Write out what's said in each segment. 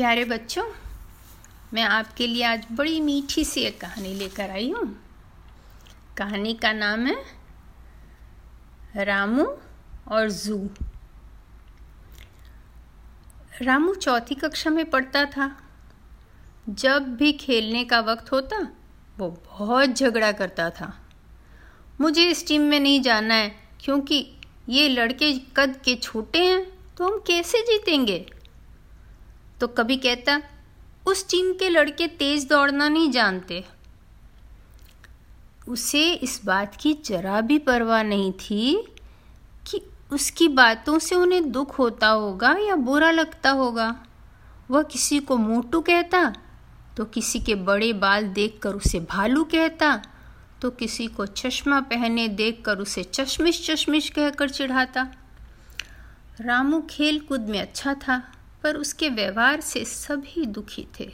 प्यारे बच्चों, मैं आपके लिए आज बड़ी मीठी सी एक कहानी लेकर आई हूँ। कहानी का नाम है, रामू और जू। रामू चौथी कक्षा में पढ़ता था। जब भी खेलने का वक्त होता, वो बहुत झगड़ा करता था। मुझे इस टीम में नहीं जाना है, क्योंकि ये लड़के कद के छोटे हैं तो हम कैसे जीतेंगे? तो कभी कहता, उस टीम के लड़के तेज दौड़ना नहीं जानते। उसे इस बात की जरा भी परवाह नहीं थी कि उसकी बातों से उन्हें दुख होता होगा या बुरा लगता होगा। वह किसी को मोटू कहता तो किसी के बड़े बाल देखकर उसे भालू कहता तो किसी को चश्मा पहने देखकर उसे चश्मिश चश्मिश कहकर चिढ़ाता। रामू खेल कूद में अच्छा था। पर उसके व्यवहार से सभी दुखी थे।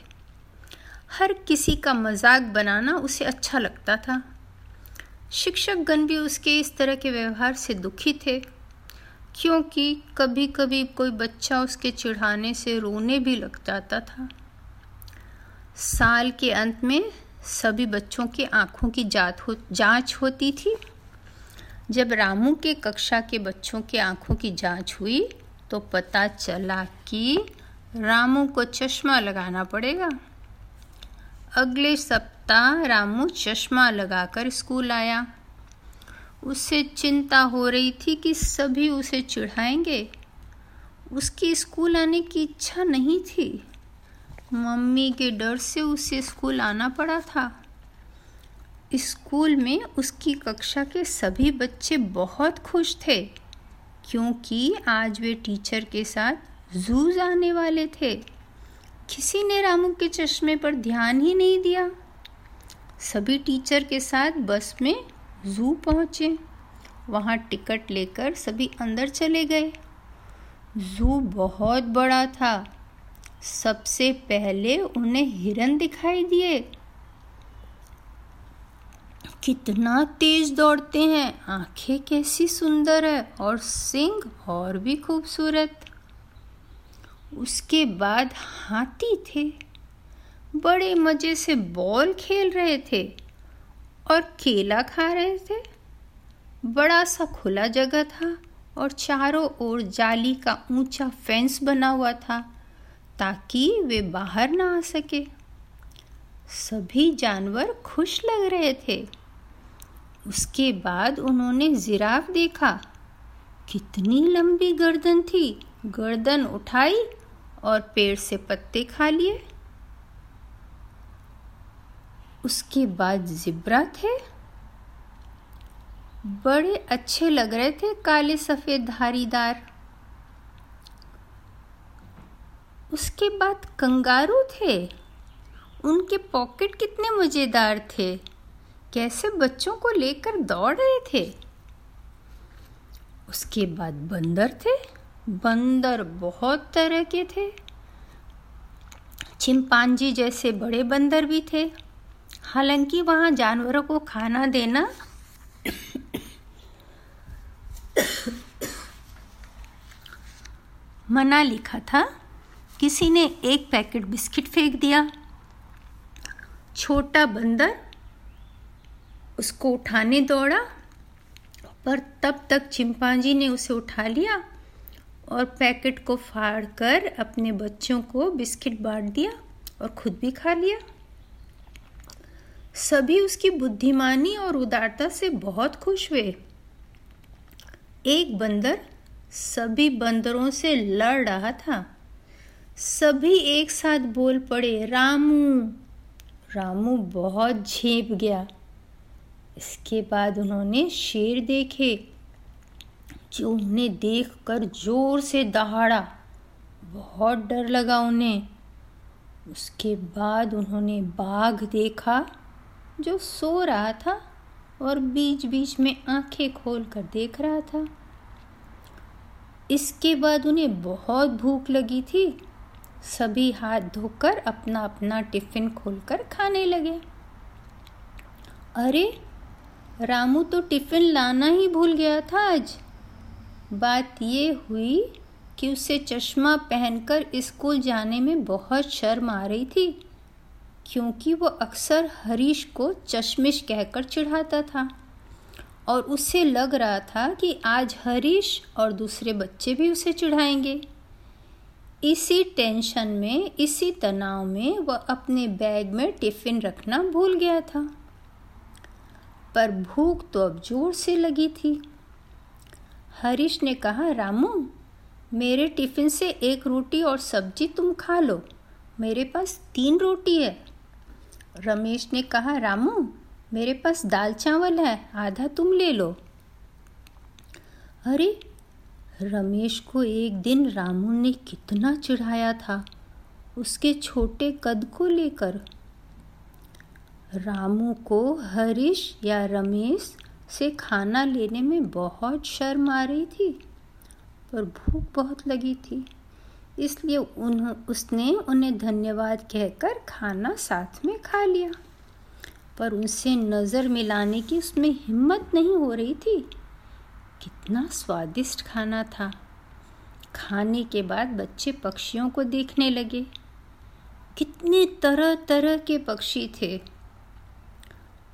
हर किसी का मज़ाक बनाना उसे अच्छा लगता था। शिक्षक गण भी उसके इस तरह के व्यवहार से दुखी थे, क्योंकि कभी कभी कोई बच्चा उसके चिढ़ाने से रोने भी लग जाता था। साल के अंत में सभी बच्चों के आँखों की जात हो, जाँच होती थी। जब रामू के कक्षा के बच्चों के आँखों की जाँच हुई तो पता चला कि रामू को चश्मा लगाना पड़ेगा। अगले सप्ताह रामू चश्मा लगाकर स्कूल आया। उससे चिंता हो रही थी कि सभी उसे चिढ़ाएँगे। उसकी स्कूल आने की इच्छा नहीं थी। मम्मी के डर से उसे स्कूल आना पड़ा था। स्कूल में उसकी कक्षा के सभी बच्चे बहुत खुश थे। क्योंकि आज वे टीचर के साथ जू जाने वाले थे। किसी ने रामू के चश्मे पर ध्यान ही नहीं दिया। सभी टीचर के साथ बस में जू पहुँचे। वहाँ टिकट लेकर सभी अंदर चले गए। जू बहुत बड़ा था। सबसे पहले उन्हें हिरन दिखाई दिए। कितना तेज दौड़ते हैं। आँखें कैसी सुंदर है और सिंग और भी खूबसूरत। उसके बाद हाथी थे। बड़े मज़े से बॉल खेल रहे थे और केला खा रहे थे। बड़ा सा खुला जगह था और चारों ओर जाली का ऊँचा फेंस बना हुआ था ताकि वे बाहर ना आ सके। सभी जानवर खुश लग रहे थे। उसके बाद उन्होंने जिराफ देखा। कितनी लंबी गर्दन थी। गर्दन उठाई और पेड़ से पत्ते खा लिए। उसके बाद जिब्रा थे। बड़े अच्छे लग रहे थे काले सफ़ेद धारीदार। उसके बाद कंगारू थे। उनके पॉकेट कितने मज़ेदार थे। कैसे बच्चों को लेकर दौड़ रहे थे? उसके बाद बंदर थे। बंदर बहुत तरह के थे। चिंपांजी जैसे बड़े बंदर भी थे। हालाँकि वहाँ जानवरों को खाना देना मना लिखा था। किसी ने एक पैकेट बिस्किट फेंक दिया। छोटा बंदर उसको उठाने दौड़ा पर तब तक चिंपांजी ने उसे उठा लिया और पैकेट को फाड़ कर अपने बच्चों को बिस्किट बांट दिया और खुद भी खा लिया। सभी उसकी बुद्धिमानी और उदारता से बहुत खुश हुए। एक बंदर सभी बंदरों से लड़ रहा था। सभी एक साथ बोल पड़े, रामू। रामू बहुत झेप गया। इसके बाद उन्होंने शेर देखे, जो उन्हें देख कर ज़ोर से दहाड़ा। बहुत डर लगा उन्हें। उसके बाद उन्होंने बाघ देखा, जो सो रहा था और बीच बीच में आँखें खोल कर देख रहा था। इसके बाद उन्हें बहुत भूख लगी थी। सभी हाथ धोकर अपना अपना टिफ़िन खोलकर खाने लगे। अरे रामू तो टिफ़िन लाना ही भूल गया था आज। बात ये हुई कि उसे चश्मा पहनकर स्कूल जाने में बहुत शर्म आ रही थी, क्योंकि वो अक्सर हरीश को चश्मिश कहकर चिढ़ाता था। और उसे लग रहा था कि आज हरीश और दूसरे बच्चे भी उसे चिढ़ाएँगे। इसी टेंशन में, इसी तनाव में वह अपने बैग में टिफ़िन रखना भूल गया था। पर भूख तो अब ज़ोर से लगी थी। हरीश ने कहा, रामू, मेरे टिफ़िन से एक रोटी और सब्ज़ी तुम खा लो। मेरे पास तीन रोटी है। रमेश ने कहा, रामू, मेरे पास दाल चावल है, आधा तुम ले लो। अरे! रमेश को एक दिन रामू ने कितना चिढ़ाया था। उसके छोटे कद को लेकर रामू को हरीश या रमेश से खाना लेने में बहुत शर्म आ रही थी पर भूख बहुत लगी थी। इसलिए उन्हों, उसने उन्हें धन्यवाद कहकर खाना साथ में खा लिया। पर उनसे नज़र मिलाने की उसमें हिम्मत नहीं हो रही थी। कितना स्वादिष्ट खाना था। खाने के बाद बच्चे पक्षियों को देखने लगे। कितने तरह तरह के पक्षी थे।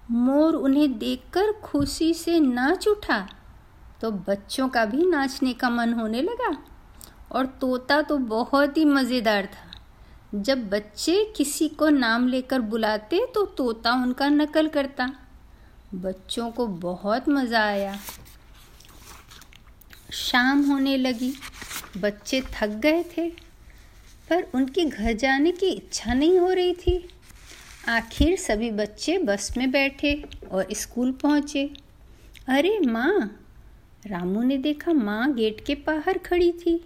मोर उन्हें देखकर खुशी से नाच उठा तो बच्चों का भी नाचने का मन होने लगा। और तोता तो बहुत ही मज़ेदार था। जब बच्चे किसी को नाम लेकर बुलाते तो तोता उनका नकल करता। बच्चों को बहुत मज़ा आया। शाम होने लगी। बच्चे थक गए थे, पर उनके घर जाने की इच्छा नहीं हो रही थी। आखिर सभी बच्चे बस में बैठे और स्कूल पहुँचे। अरे माँ, रामू ने देखा माँ गेट के बाहर खड़ी थी।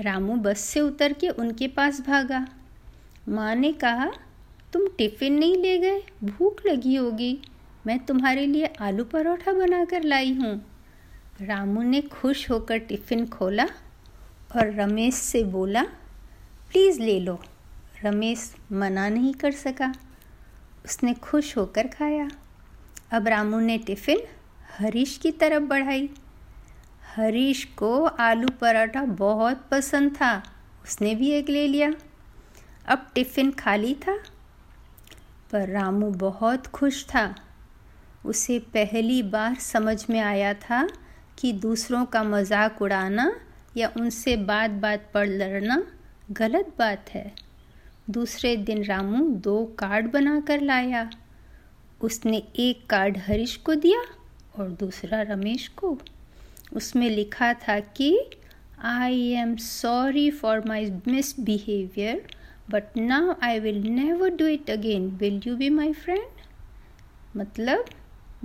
रामू बस से उतर के उनके पास भागा। माँ ने कहा, तुम टिफ़िन नहीं ले गए? भूख लगी होगी। मैं तुम्हारे लिए आलू परोठा बनाकर लाई हूँ। रामू ने खुश होकर टिफ़िन खोला और रमेश से बोला, प्लीज़ ले लो। रमेश मना नहीं कर सका। उसने खुश होकर खाया। अब रामू ने टिफ़िन हरीश की तरफ़ बढ़ाई। हरीश को आलू पराठा बहुत पसंद था, उसने भी एक ले लिया। अब टिफ़िन खाली था, पर रामू बहुत खुश था। उसे पहली बार समझ में आया था कि दूसरों का मज़ाक उड़ाना या उनसे बात बात पर लड़ना गलत बात है। दूसरे दिन रामू दो कार्ड बनाकर लाया। उसने एक कार्ड हरीश को दिया और दूसरा रमेश को। उसमें लिखा था कि I am sorry for my misbehaviour but now I will never do it again will you be my friend मतलब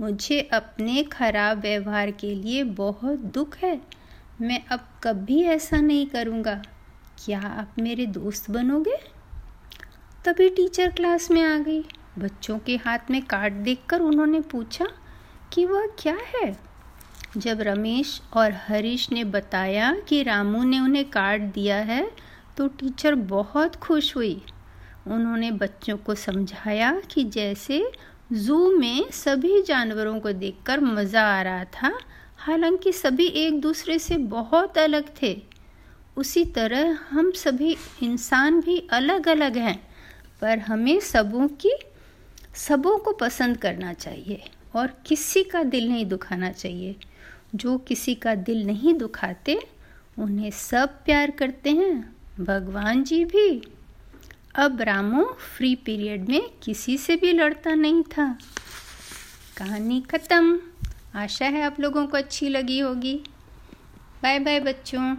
मुझे अपने खराब व्यवहार के लिए बहुत दुख है। मैं अब कभी ऐसा नहीं करूँगा। क्या आप मेरे दोस्त बनोगे? तभी टीचर क्लास में आ गई। बच्चों के हाथ में कार्ड देखकर उन्होंने पूछा कि वह क्या है? जब रमेश और हरीश ने बताया कि रामू ने उन्हें कार्ड दिया है तो टीचर बहुत खुश हुई। उन्होंने बच्चों को समझाया कि जैसे जू में सभी जानवरों को देखकर मज़ा आ रहा था, हालाँकि सभी एक दूसरे से बहुत अलग थे। उसी तरह हम सभी इंसान भी अलग अलग हैं। पर हमें सबों की, सबों को पसंद करना चाहिए और किसी का दिल नहीं दुखाना चाहिए। जो किसी का दिल नहीं दुखाते, उन्हें सब प्यार करते हैं। भगवान जी भी। अब रामू फ्री पीरियड में किसी से भी लड़ता नहीं था। कहानी ख़त्म। आशा है आप लोगों को अच्छी लगी होगी। बाय बाय बच्चों।